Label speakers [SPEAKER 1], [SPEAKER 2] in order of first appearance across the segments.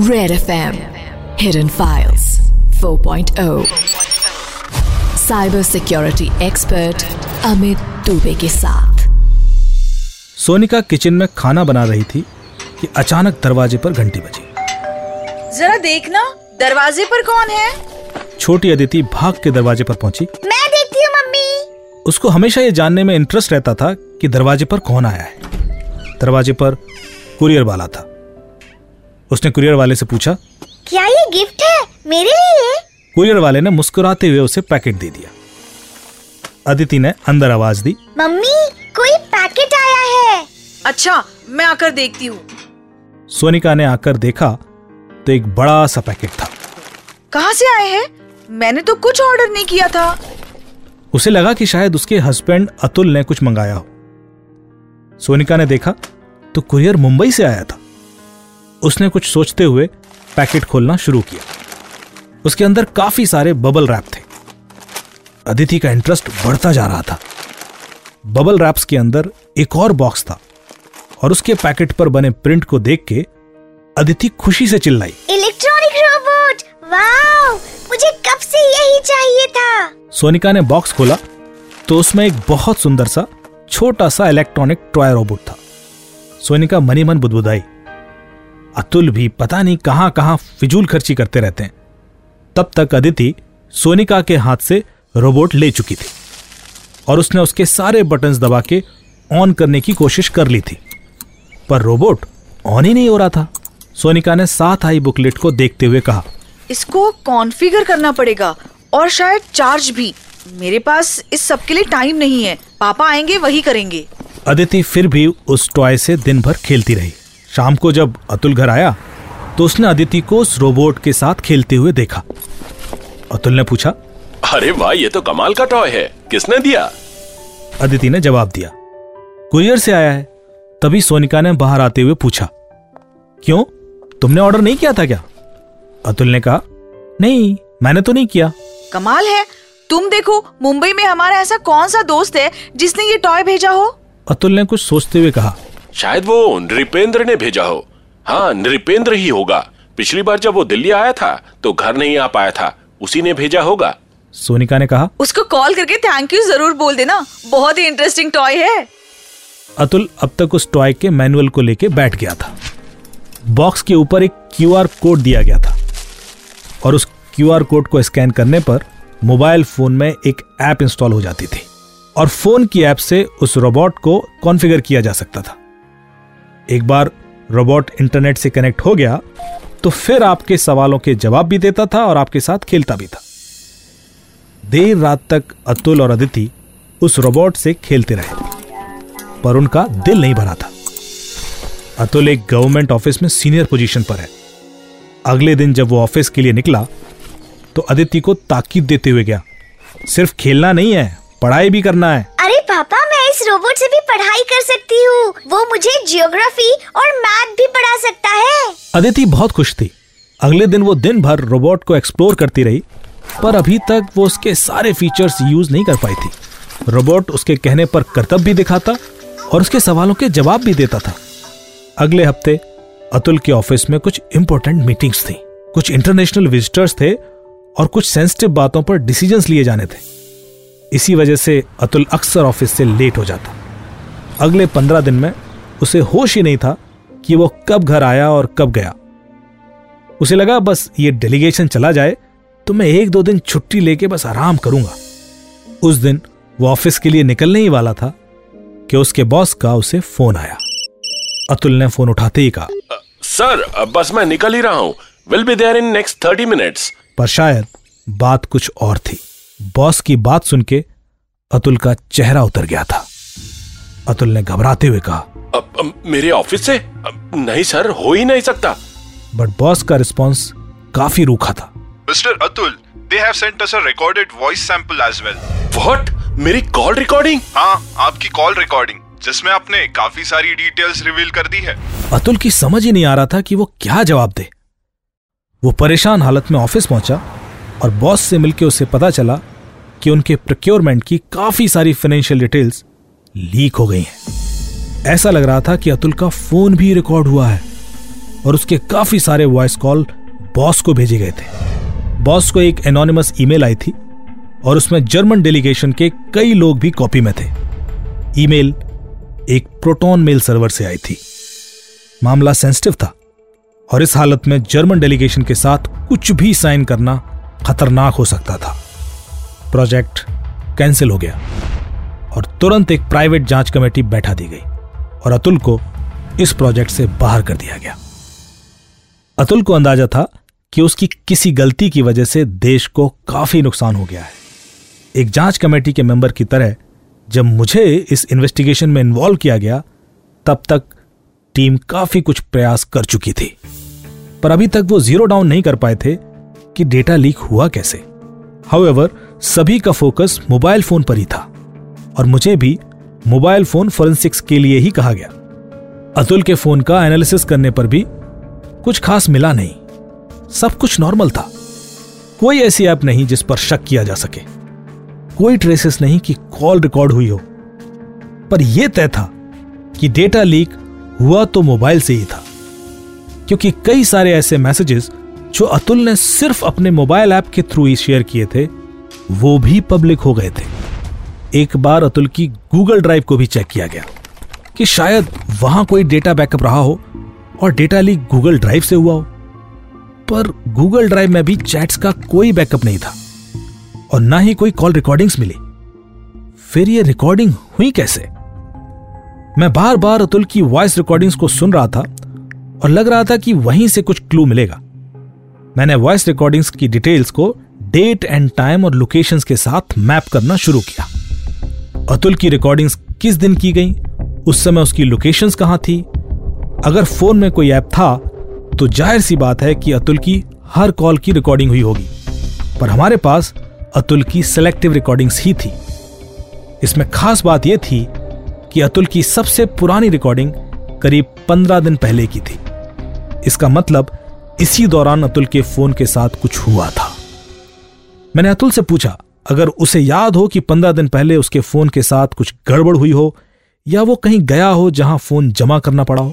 [SPEAKER 1] Red FM Hidden Files. 4.0 Cyber Security Expert Amit Dubey के साथ.
[SPEAKER 2] Sonika kitchen में खाना बना रही थी कि अचानक दरवाजे पर घंटी बजी।
[SPEAKER 3] जरा देखना दरवाजे पर कौन है?
[SPEAKER 2] छोटी अदिति भाग के दरवाजे पर पहुँची।
[SPEAKER 4] मैं देखती हूँ मम्मी।
[SPEAKER 2] उसको हमेशा ये जानने में इंटरेस्ट रहता था कि दरवाजे पर कौन आया है। दरवाजे पर कुरियर वाला था। उसने कुरियर वाले से पूछा
[SPEAKER 4] क्या ये गिफ्ट है? मेरे लिए
[SPEAKER 2] कुरियर वाले ने मुस्कुराते हुए उसे पैकेट दे दिया। अदिति ने अंदर आवाज़ दी
[SPEAKER 4] मम्मी कोई पैकेट आया है।
[SPEAKER 3] अच्छा मैं आकर देखती हूँ।
[SPEAKER 2] सोनिका ने आकर देखा तो एक बड़ा सा पैकेट था।
[SPEAKER 3] कहाँ से आए हैं? मैंने तो कुछ ऑर्डर नहीं किया था।
[SPEAKER 2] उसे लगा कि शायद उसके हस्बैंड अतुल ने कुछ मंगाया हो। सोनिका ने देखा तो कुरियर मुंबई से आया था। उसने कुछ सोचते हुए पैकेट खोलना शुरू किया। उसके अंदर काफ़ी सारे बबल रैप थे। अदिति का इंटरेस्ट बढ़ता जा रहा था। बबल रैप्स के अंदर एक और बॉक्स था और उसके पैकेट पर बने प्रिंट को देख के अदिति खुशी से चिल्लाई।
[SPEAKER 4] इलेक्ट्रॉनिक रोबोट वाओ मुझे कब से यही चाहिए था?
[SPEAKER 2] सोनिका ने बॉक्स खोला तो उसमें एक बहुत सुंदर सा छोटा सा इलेक्ट्रॉनिक टॉय रोबोट था। सोनिका मनी मन बुदबुदाई। अतुल भी पता नहीं कहाँ कहाँ फिजूल खर्ची करते रहते हैं। तब तक अदिति सोनिका के हाथ से रोबोट ले चुकी थी और उसने उसके सारे बटन्स दबा के ऑन करने की कोशिश कर ली थी। पर रोबोट ऑन ही नहीं हो रहा था। सोनिका ने साथ आई बुकलेट को देखते हुए कहा
[SPEAKER 3] इसको कॉन्फ़िगर करना पड़ेगा और शायद चार्ज भी। मेरे पास इस सब के लिए टाइम नहीं है। पापा आएँगे वही करेंगे।
[SPEAKER 2] अदिति फिर भी उस टॉय से दिन भर खेलती रही। शाम को जब अतुल घर आया तो उसने अदिति को उस रोबोट के साथ खेलते हुए देखा। अतुल ने पूछा
[SPEAKER 5] अरे वाह ये तो कमाल का टॉय है। किसने दिया?
[SPEAKER 2] अदिति ने जवाब दिया कुरियर से आया है। तभी सोनिका ने बाहर आते हुए पूछा क्यों? तुमने ऑर्डर नहीं किया था क्या? अतुल ने कहा नहीं मैंने तो नहीं किया।
[SPEAKER 3] कमाल है। तुम देखो मुंबई में हमारा ऐसा कौन सा दोस्त है जिसने ये टॉय भेजा हो?
[SPEAKER 2] अतुल ने कुछ सोचते हुए कहा
[SPEAKER 5] शायद वो नृपेंद्र ने भेजा हो। हाँ नृपेंद्र ही होगा। पिछली बार जब वो दिल्ली आया था तो घर नहीं आ पाया था। उसी ने भेजा होगा।
[SPEAKER 2] सोनिका ने कहा
[SPEAKER 3] उसको कॉल करके थैंक यू ज़रूर बोल देना। बहुत ही इंटरेस्टिंग टॉय है।
[SPEAKER 2] अतुल अब तक उस टॉय के मैनुअल को लेके बैठ गया था। बॉक्स के ऊपर एक क्यूआर कोड दिया गया था। और उस क्यूआर कोड को स्कैन करने पर मोबाइल फ़ोन में एक ऐप इंस्टॉल हो जाती थी। और फ़ोन की ऐप से उस रोबोट को कॉन्फ़िगर किया जा सकता था। एक बार रोबोट इंटरनेट से कनेक्ट हो गया तो फिर आपके सवालों के जवाब भी देता था और आपके साथ खेलता भी था। देर रात तक अतुल और अदिति उस रोबोट से खेलते रहे, पर उनका दिल नहीं भरा था। अतुल एक गवर्नमेंट ऑफ़िस में सीनियर पोजीशन पर है। अगले दिन जब वो ऑफ़िस के लिए निकला तो अदिति को ताकीद देते हुए गया, सिर्फ़ खेलना नहीं है, पढ़ाई भी करना है।
[SPEAKER 4] अरे पापा इस रोबोट से भी पढ़ाई कर सकती हूँ। वो मुझे जियोग्राफी और मैथ भी पढ़ा सकता है।
[SPEAKER 2] अदिति बहुत खुश थी। अगले दिन वो दिन भर रोबोट को एक्सप्लोर करती रही, पर अभी तक वो उसके सारे फीचर्स यूज़ नहीं कर पाई थी। रोबोट उसके कहने पर कर्तव्य भी दिखाता और उसके सवालों के जवाब भी देता था। अगले हफ़्ते अतुल के ऑफ़िस में कुछ इंपॉर्टेंट मीटिंग्स थी। कुछ इंटरनेशनल विजिटर्स थे और कुछ सेंसिटिव बातों पर डिसीजंस लिए जाने थे। इसी वजह से अतुल अक्सर ऑफ़िस से लेट हो जाता। अगले पंद्रह दिन में उसे होश ही नहीं था कि वो कब घर आया और कब गया। उसे लगा बस ये डेलीगेशन चला जाए तो मैं एक दो दिन छुट्टी लेके बस आराम करूँगा। उस दिन वो ऑफ़िस के लिए निकलने ही वाला था कि उसके बॉस का उसे फ़ोन आया। अतुल ने फ़ोन उठाते ही कहा
[SPEAKER 5] सर बस मैं निकल ही रहा हूँ। Will be there in next thirty minutes
[SPEAKER 2] पर शायद बात कुछ और थी। बॉस की बात सुन के अतुल का चेहरा उतर गया था। अतुल ने घबराते हुए कहा
[SPEAKER 5] मेरे ऑफ़िस से? अब, नहीं सर हो ही नहीं सकता।
[SPEAKER 2] बट बॉस का रिस्पॉन्स काफ़ी रूखा था।
[SPEAKER 6] Mister Atul, they have sent us a recorded voice sample as well.
[SPEAKER 5] What मेरी कॉल रिकॉर्डिंग
[SPEAKER 6] हाँ आपकी कॉल रिकॉर्डिंग जिसमें आपने काफ़ी सारी डिटेल्स रिवील कर दी है।
[SPEAKER 2] अतुल की समझ ही नहीं आ रहा था कि वो क्या जवाब दे। वो परेशान हालत में ऑफ़िस पहुँचा और बॉस से मिलकर उसे पता चला कि उनके प्रोक्योरमेंट की काफ़ी सारी फाइनेंशियल डिटेल्स लीक हो गई हैं। ऐसा लग रहा था कि अतुल का फ़ोन भी रिकॉर्ड हुआ है और उसके काफ़ी सारे वॉइस कॉल बॉस को भेजे गए थे। बॉस को एक एनोनिमस ईमेल आई थी और उसमें जर्मन डेलीगेशन के कई लोग भी कॉपी में थे। ईमेल एक प्रोटोन मेल सर्वर से आई थी। मामला सेंसिटिव था और इस हालत में जर्मन डेलीगेशन के साथ कुछ भी साइन करना खतरनाक हो सकता था। प्रोजेक्ट कैंसिल हो गया और तुरंत एक प्राइवेट जाँच कमेटी बैठा दी गई और अतुल को इस प्रोजेक्ट से बाहर कर दिया गया। अतुल को अंदाज़ा था कि उसकी किसी गलती की वजह से देश को काफ़ी नुकसान हो गया है। एक जाँच कमेटी के मेंबर की तरह जब मुझे इस इन्वेस्टिगेशन में इन्वॉल्व किया गया, तब तक टीम काफ़ी कुछ प्रयास कर चुकी थी। पर अभी तक वो ज़ीरो डाउन नहीं कर पाए थे कि डेटा लीक हुआ कैसे। हाउएवर सभी का फोकस मोबाइल फ़ोन पर ही था। और मुझे भी मोबाइल फ़ोन फोरेंसिक्स के लिए ही कहा गया। अतुल के फ़ोन का एनालिसिस करने पर भी कुछ खास मिला नहीं। सब कुछ नॉर्मल था। कोई ऐसी ऐप नहीं जिस पर शक किया जा सके। कोई ट्रेसेस नहीं कि कॉल रिकॉर्ड हुई हो। पर यह तय था कि डेटा लीक हुआ तो मोबाइल से ही था। क्योंकि कई सारे ऐसे मैसेजेस जो अतुल ने सिर्फ़ अपने मोबाइल ऐप के थ्रू ही शेयर किए थे वो भी पब्लिक हो गए थे। एक बार अतुल की गूगल ड्राइव को भी चेक किया गया कि शायद वहाँ कोई डेटा बैकअप रहा हो और डेटा लीक गूगल ड्राइव से हुआ हो। पर गूगल ड्राइव में भी चैट्स का कोई बैकअप नहीं था और ना ही कोई कॉल रिकॉर्डिंग्स मिली। फिर ये रिकॉर्डिंग हुई कैसे? मैं बार बार अतुल की वॉइस रिकॉर्डिंग्स को सुन रहा था और लग रहा था कि वहीं से कुछ क्लू मिलेगा। मैंने वॉइस रिकॉर्डिंग्स की डिटेल्स को डेट एंड टाइम और लोकेशंस के साथ मैप करना शुरू किया। अतुल की रिकॉर्डिंग्स किस दिन की गई? उस समय उसकी लोकेशंस कहाँ थी? अगर फ़ोन में कोई ऐप था तो ज़ाहिर सी बात है कि अतुल की हर कॉल की रिकॉर्डिंग हुई होगी। पर हमारे पास अतुल की सेलेक्टिव रिकॉर्डिंग्स ही थी। इसमें खास बात यह थी कि अतुल की सबसे पुरानी रिकॉर्डिंग करीब पंद्रह दिन पहले की थी। इसका मतलब इसी दौरान अतुल के फ़ोन के साथ कुछ हुआ था। मैंने अतुल से पूछा, अगर उसे याद हो कि पंद्रह दिन पहले उसके फ़ोन के साथ कुछ गड़बड़ हुई हो, या वो कहीं गया हो जहाँ फ़ोन जमा करना पड़ा हो।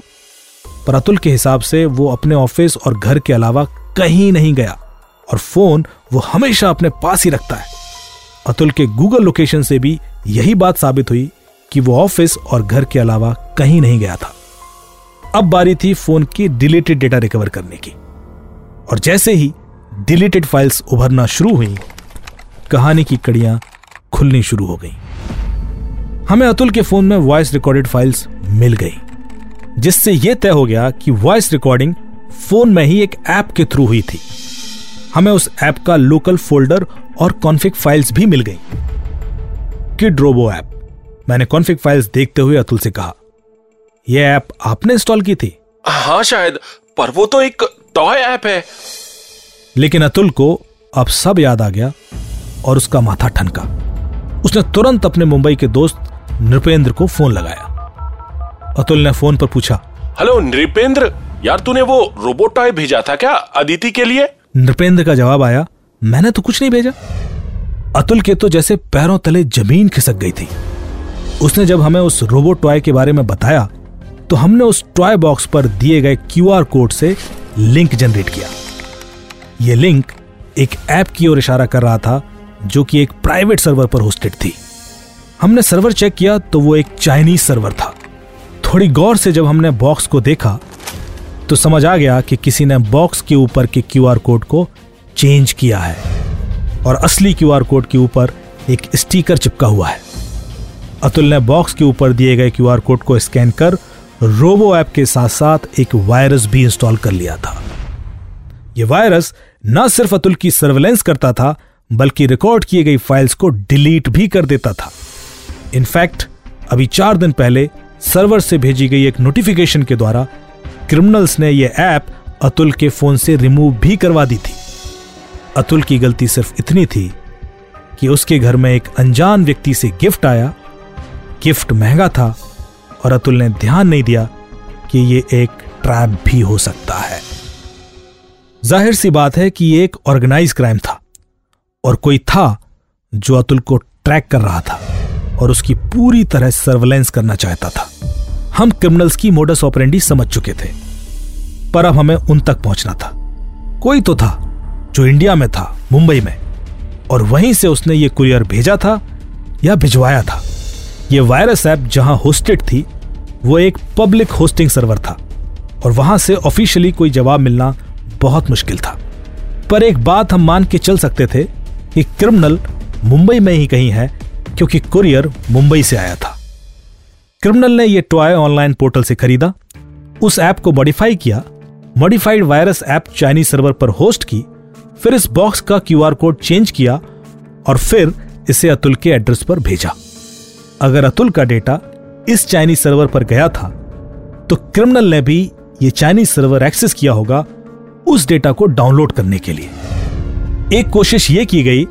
[SPEAKER 2] पर अतुल के हिसाब से वो अपने ऑफ़िस और घर के अलावा कहीं नहीं गया, और फ़ोन वो हमेशा अपने पास ही रखता है। अतुल के गूगल लोकेशन से भी यही बात साबित हुई कि वो ऑफ़िस और घर के अलावा कहीं नहीं गया था। अब बारी थी फ़ोन की डिलीटेड डेटा रिकवर करने की। और जैसे ही डिलीटेड फाइल्स उभरना शुरू हुई। कहानी की कड़ियाँ खुलनी शुरू हो गई। हमें अतुल के फ़ोन में वॉइस रिकॉर्डेड फाइल्स मिल गई, जिससे यह तय हो गया कि वॉइस रिकॉर्डिंग फ़ोन में ही एक ऐप के थ्रू हुई थी। हमें उस ऐप का लोकल फोल्डर और कॉन्फिक फाइल्स भी मिल गई। किड रोबो ऐप, मैंने कॉन्फिक फाइल्स देखते हुए अतुल से कहा यह ऐप आपने इंस्टॉल की थी?
[SPEAKER 5] हाँ शायद, पर वो तो एक टॉय ऐप है।
[SPEAKER 2] लेकिन अतुल को अब सब याद आ गया और उसका माथा ठनका। उसने तुरंत अपने मुंबई के दोस्त नृपेंद्र को फ़ोन लगाया। अतुल ने फ़ोन पर पूछा
[SPEAKER 5] हेलो नृपेंद्र यार तूने वो रोबोट टॉय भेजा था क्या अदिति के लिए?
[SPEAKER 2] नृपेंद्र का जवाब आया मैंने तो कुछ नहीं भेजा। अतुल के तो जैसे पैरों तले ज़मीन खिसक गई थी। उसने जब हमें उस रोबोट टॉय के बारे में बताया तो हमने उस टॉय बॉक्स पर दिए गए क्यूआर कोड से लिंक जनरेट किया। यह लिंक एक ऐप की ओर इशारा कर रहा था, जो कि एक प्राइवेट सर्वर पर होस्टेड थी। हमने सर्वर चेक किया तो वो एक चाइनीज़ सर्वर था। थोड़ी गौर से जब हमने बॉक्स को देखा तो समझ आ गया कि किसी ने बॉक्स के ऊपर के क्यूआर कोड को चेंज किया है और असली क्यूआर कोड के ऊपर एक स्टिकर चिपका हुआ है। अतुल ने बॉक्स के ऊपर दिए गए क्यूआर कोड को स्कैन कर रोबो ऐप के साथ साथ एक वायरस भी इंस्टॉल कर लिया था। यह वायरस न सिर्फ़ अतुल की सर्वेलेंस करता था, बल्कि रिकॉर्ड किए गई फाइल्स को डिलीट भी कर देता था। इनफैक्ट, अभी चार दिन पहले सर्वर से भेजी गई एक नोटिफिकेशन के द्वारा क्रिमिनल्स ने यह ऐप अतुल के फ़ोन से रिमूव भी करवा दी थी। अतुल की गलती सिर्फ़ इतनी थी कि उसके घर में एक अनजान व्यक्ति से गिफ्ट आया, गिफ्ट महँगा था, और अतुल ने ध्यान नहीं दिया कि यह एक ट्रैप भी हो सकता है। ज़ाहिर सी बात है कि एक ऑर्गेनाइज क्राइम था और कोई था जो अतुल को ट्रैक कर रहा था और उसकी पूरी तरह सर्वेलेंस करना चाहता था। हम क्रिमिनल्स की मोडस ऑपरेंडी समझ चुके थे, पर अब हमें उन तक पहुँचना था। कोई तो था जो इंडिया में था, मुंबई में, और वहीं से उसने ये कुरियर भेजा था या भिजवाया था। यह वायरस ऐप जहाँ होस्टेड थी, वो एक पब्लिक होस्टिंग सर्वर था और वहाँ से ऑफिशियली कोई जवाब मिलना बहुत मुश्किल था। पर एक बात हम मान के चल सकते थे कि क्रिमिनल मुंबई में ही कहीं है, क्योंकि कुरियर मुंबई से आया था। क्रिमिनल ने यह टॉय ऑनलाइन पोर्टल से खरीदा, उस ऐप को मॉडिफाई किया modified virus app Chinese server पर होस्ट की, फिर इस बॉक्स का क्यूआर कोड चेंज किया और फिर इसे अतुल के एड्रेस पर भेजा। अगर अतुल का डेटा इस चाइनीज़ सर्वर पर गया था तो क्रिमिनल ने भी ये चाइनीज़ सर्वर एक्सेस किया होगा उस डेटा को डाउनलोड करने के लिए। एक कोशिश यह की गई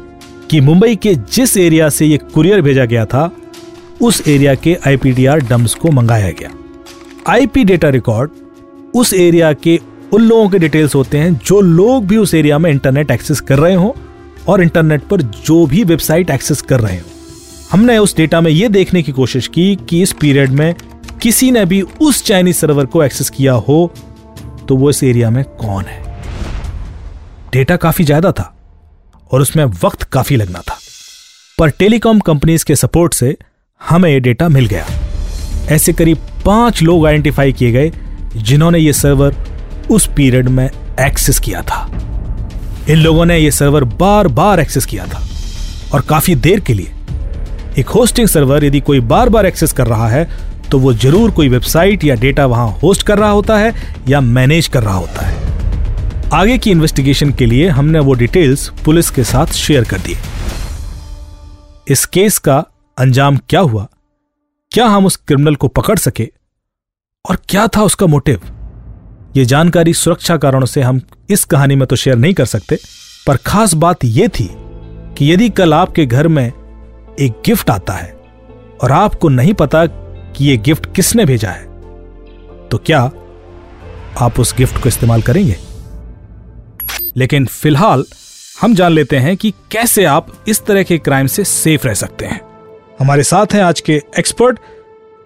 [SPEAKER 2] कि मुंबई के जिस एरिया से यह कुरियर भेजा गया था, उस एरिया के आईपीडीआर डम्स को मंगाया गया। आईपी डेटा रिकॉर्ड उस एरिया के उन लोगों के डिटेल्स होते हैं जो लोग भी उस एरिया में इंटरनेट एक्सेस कर रहे हो और इंटरनेट पर जो भी वेबसाइट एक्सेस कर रहे हो। हमने उस डेटा में यह देखने की कोशिश की कि इस पीरियड में किसी ने भी उस चाइनीज़ सर्वर को एक्सेस किया हो तो वो इस एरिया में कौन है? डेटा काफ़ी ज़्यादा था और उसमें वक्त काफ़ी लगना था। पर टेलीकॉम कंपनीज़ के सपोर्ट से हमें यह डेटा मिल गया। ऐसे करीब पाँच लोग आइडेंटिफाई किए गए जिन्होंने यह सर्वर उस पीरियड में एक्सेस किया था। इन लोगों ने यह सर्वर बार बार एक्सेस किया था और काफ़ी देर के लिए एक होस्टिंग सर्वर यदि कोई बार बार एक्सेस कर रहा है तो वो ज़रूर कोई वेबसाइट या डेटा वहाँ होस्ट कर रहा होता है या मैनेज कर रहा होता है। आगे की इन्वेस्टिगेशन के लिए हमने वो डिटेल्स पुलिस के साथ शेयर कर दिए। इस केस का अंजाम क्या हुआ? क्या हम उस क्रिमिनल को पकड़ सके? और क्या था उसका मोटिव ये जानकारी सुरक्षा कारणों से हम इस कहानी में तो शेयर नहीं कर सकते, पर खास बात यह थी कि यदि कल आपके घर में एक गिफ्ट आता है और आपको नहीं पता कि यह गिफ्ट किसने भेजा है तो क्या आप उस गिफ्ट को इस्तेमाल करेंगे? लेकिन फ़िलहाल, हम जान लेते हैं कि कैसे आप इस तरह के क्राइम से सेफ़ रह सकते हैं। हमारे साथ हैं आज के एक्सपर्ट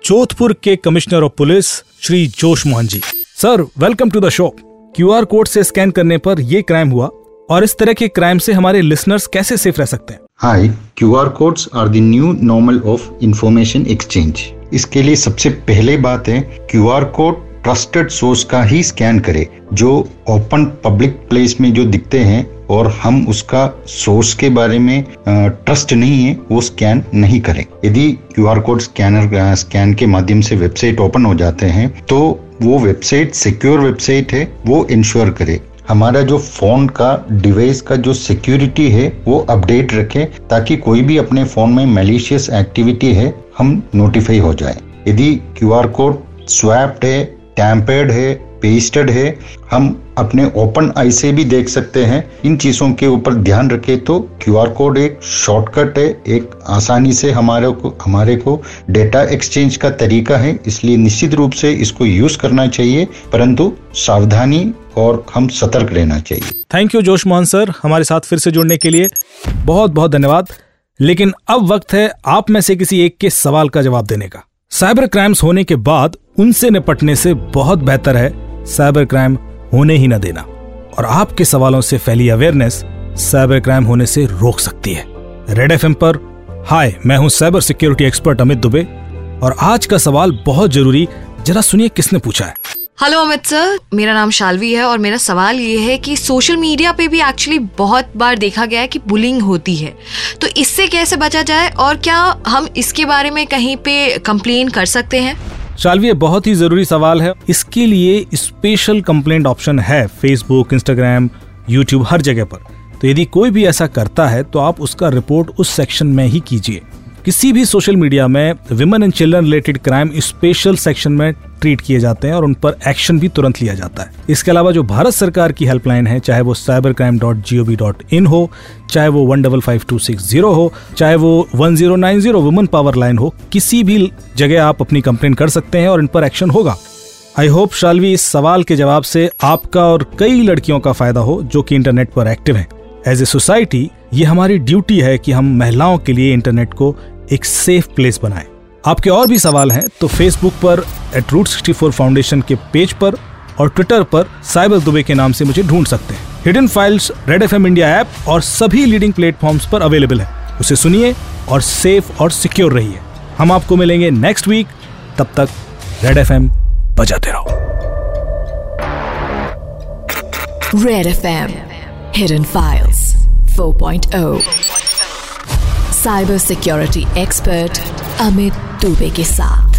[SPEAKER 2] जोधपुर के commissioner of police Shri Josh Mohan ji. Sir welcome to the show QR code से स्कैन करने पर यह क्राइम हुआ और इस तरह के क्राइम से हमारे लिसनर्स कैसे सेफ़ रह सकते हैं?
[SPEAKER 7] Hi QR codes are the new normal of information exchange इसके लिए सबसे पहले बात है क्यूआर कोड ट्रस्टेड सोर्स का ही स्कैन करे, जो ओपन पब्लिक प्लेस में जो दिखते हैं, और हम उसका सोर्स के बारे में ट्रस्ट नहीं है, वो स्कैन नहीं करें। यदि Q R code scanner scan के माध्यम से वेबसाइट ओपन हो जाते हैं तो वो वेबसाइट, सिक्योर वेबसाइट है, वो इंश्योर करे। हमारा जो फ़ोन का, डिवाइस का जो सिक्योरिटी है, वो अपडेट रखे, ताकि कोई भी अपने फ़ोन में मेलिशियस एक्टिविटी है, हम नोटिफाई हो जाए। यदि क्यू आर कोड स्वैप्ड है टैम्पर्ड है पेस्टेड है, हम अपने ओपन आई से भी देख सकते हैं। इन चीज़ों के ऊपर ध्यान रखें तो क्यू आर कोड एक शॉर्टकट है, एक आसानी से हमारे को हमारे को डेटा एक्सचेंज का तरीका है, इसलिए निश्चित रूप से इसको यूज़ करना चाहिए, परंतु सावधानी और हम सतर्क रहना चाहिए।
[SPEAKER 2] थैंक यू जोश मोहन सर हमारे साथ फिर से जुड़ने के लिए। बहुत बहुत धन्यवाद। लेकिन अब वक्त है आप में से किसी एक के सवाल का जवाब देने का। साइबर क्राइम्स होने के बाद उनसे निपटने से बहुत बेहतर है साइबर क्राइम होने ही न देना। और आपके सवालों से फैली अवेयरनेस साइबर क्राइम होने से रोक सकती है। रेड एफएम पर हाय मैं हूँ cyber security expert Amit Dubey और आज का सवाल बहुत ज़रूरी, जरा सुनिए किसने पूछा है?
[SPEAKER 8] हेलो अमित सर मेरा नाम शालवी है और मेरा सवाल ये है कि सोशल मीडिया पे भी एक्चुअली बहुत बार देखा गया है कि बुलिंग होती है। तो इससे कैसे बचा जाए और क्या हम इसके बारे में कहीं पे कंप्लेन कर सकते हैं?
[SPEAKER 2] शालवी बहुत ही ज़रूरी सवाल है। इसके लिए स्पेशल कंप्लेंट ऑप्शन है फेसबुक इंस्टाग्राम यूट्यूब हर जगह पर। तो यदि कोई भी ऐसा करता है तो आप उसका रिपोर्ट उस सेक्शन में ही कीजिए। किसी भी सोशल मीडिया में women and children related crime special section में ट्रीट किए जाते हैं और उन पर एक्शन भी तुरंत लिया जाता है। इसके अलावा जो भारत सरकार की हेल्पलाइन है, चाहे वो cyber crime dot G O V dot in हो, चाहे वो one double five two six zero हो, चाहे वो one zero nine zero woman power line हो, किसी भी जगह आप अपनी कंप्लेन कर सकते हैं और इन पर एक्शन होगा। आई होप शालवी इस सवाल के जवाब से आपका और कई लड़कियों का फ़ायदा हो जो कि इंटरनेट पर एक्टिव हैं। एज ए सोसाइटी ये हमारी ड्यूटी है कि हम महिलाओं के लिए इंटरनेट को एक सेफ़ प्लेस बनाएँ। आपके और भी सवाल हैं तो फेसबुक पर at root sixty four foundation के पेज पर और ट्विटर पर साइबर दुबे के नाम से मुझे ढूंढ सकते हैं। Hidden files Red FM India app और सभी लीडिंग प्लेटफॉर्म्स पर अवेलेबल है। उसे सुनिए और सेफ़ और सिक्योर रहिए। हम आपको मिलेंगे नेक्स्ट वीक तब तक रेड एफएम बजाते रहो।
[SPEAKER 1] Red FM Hidden Files 4.0 cyber security expert Amit Dubey के साथ।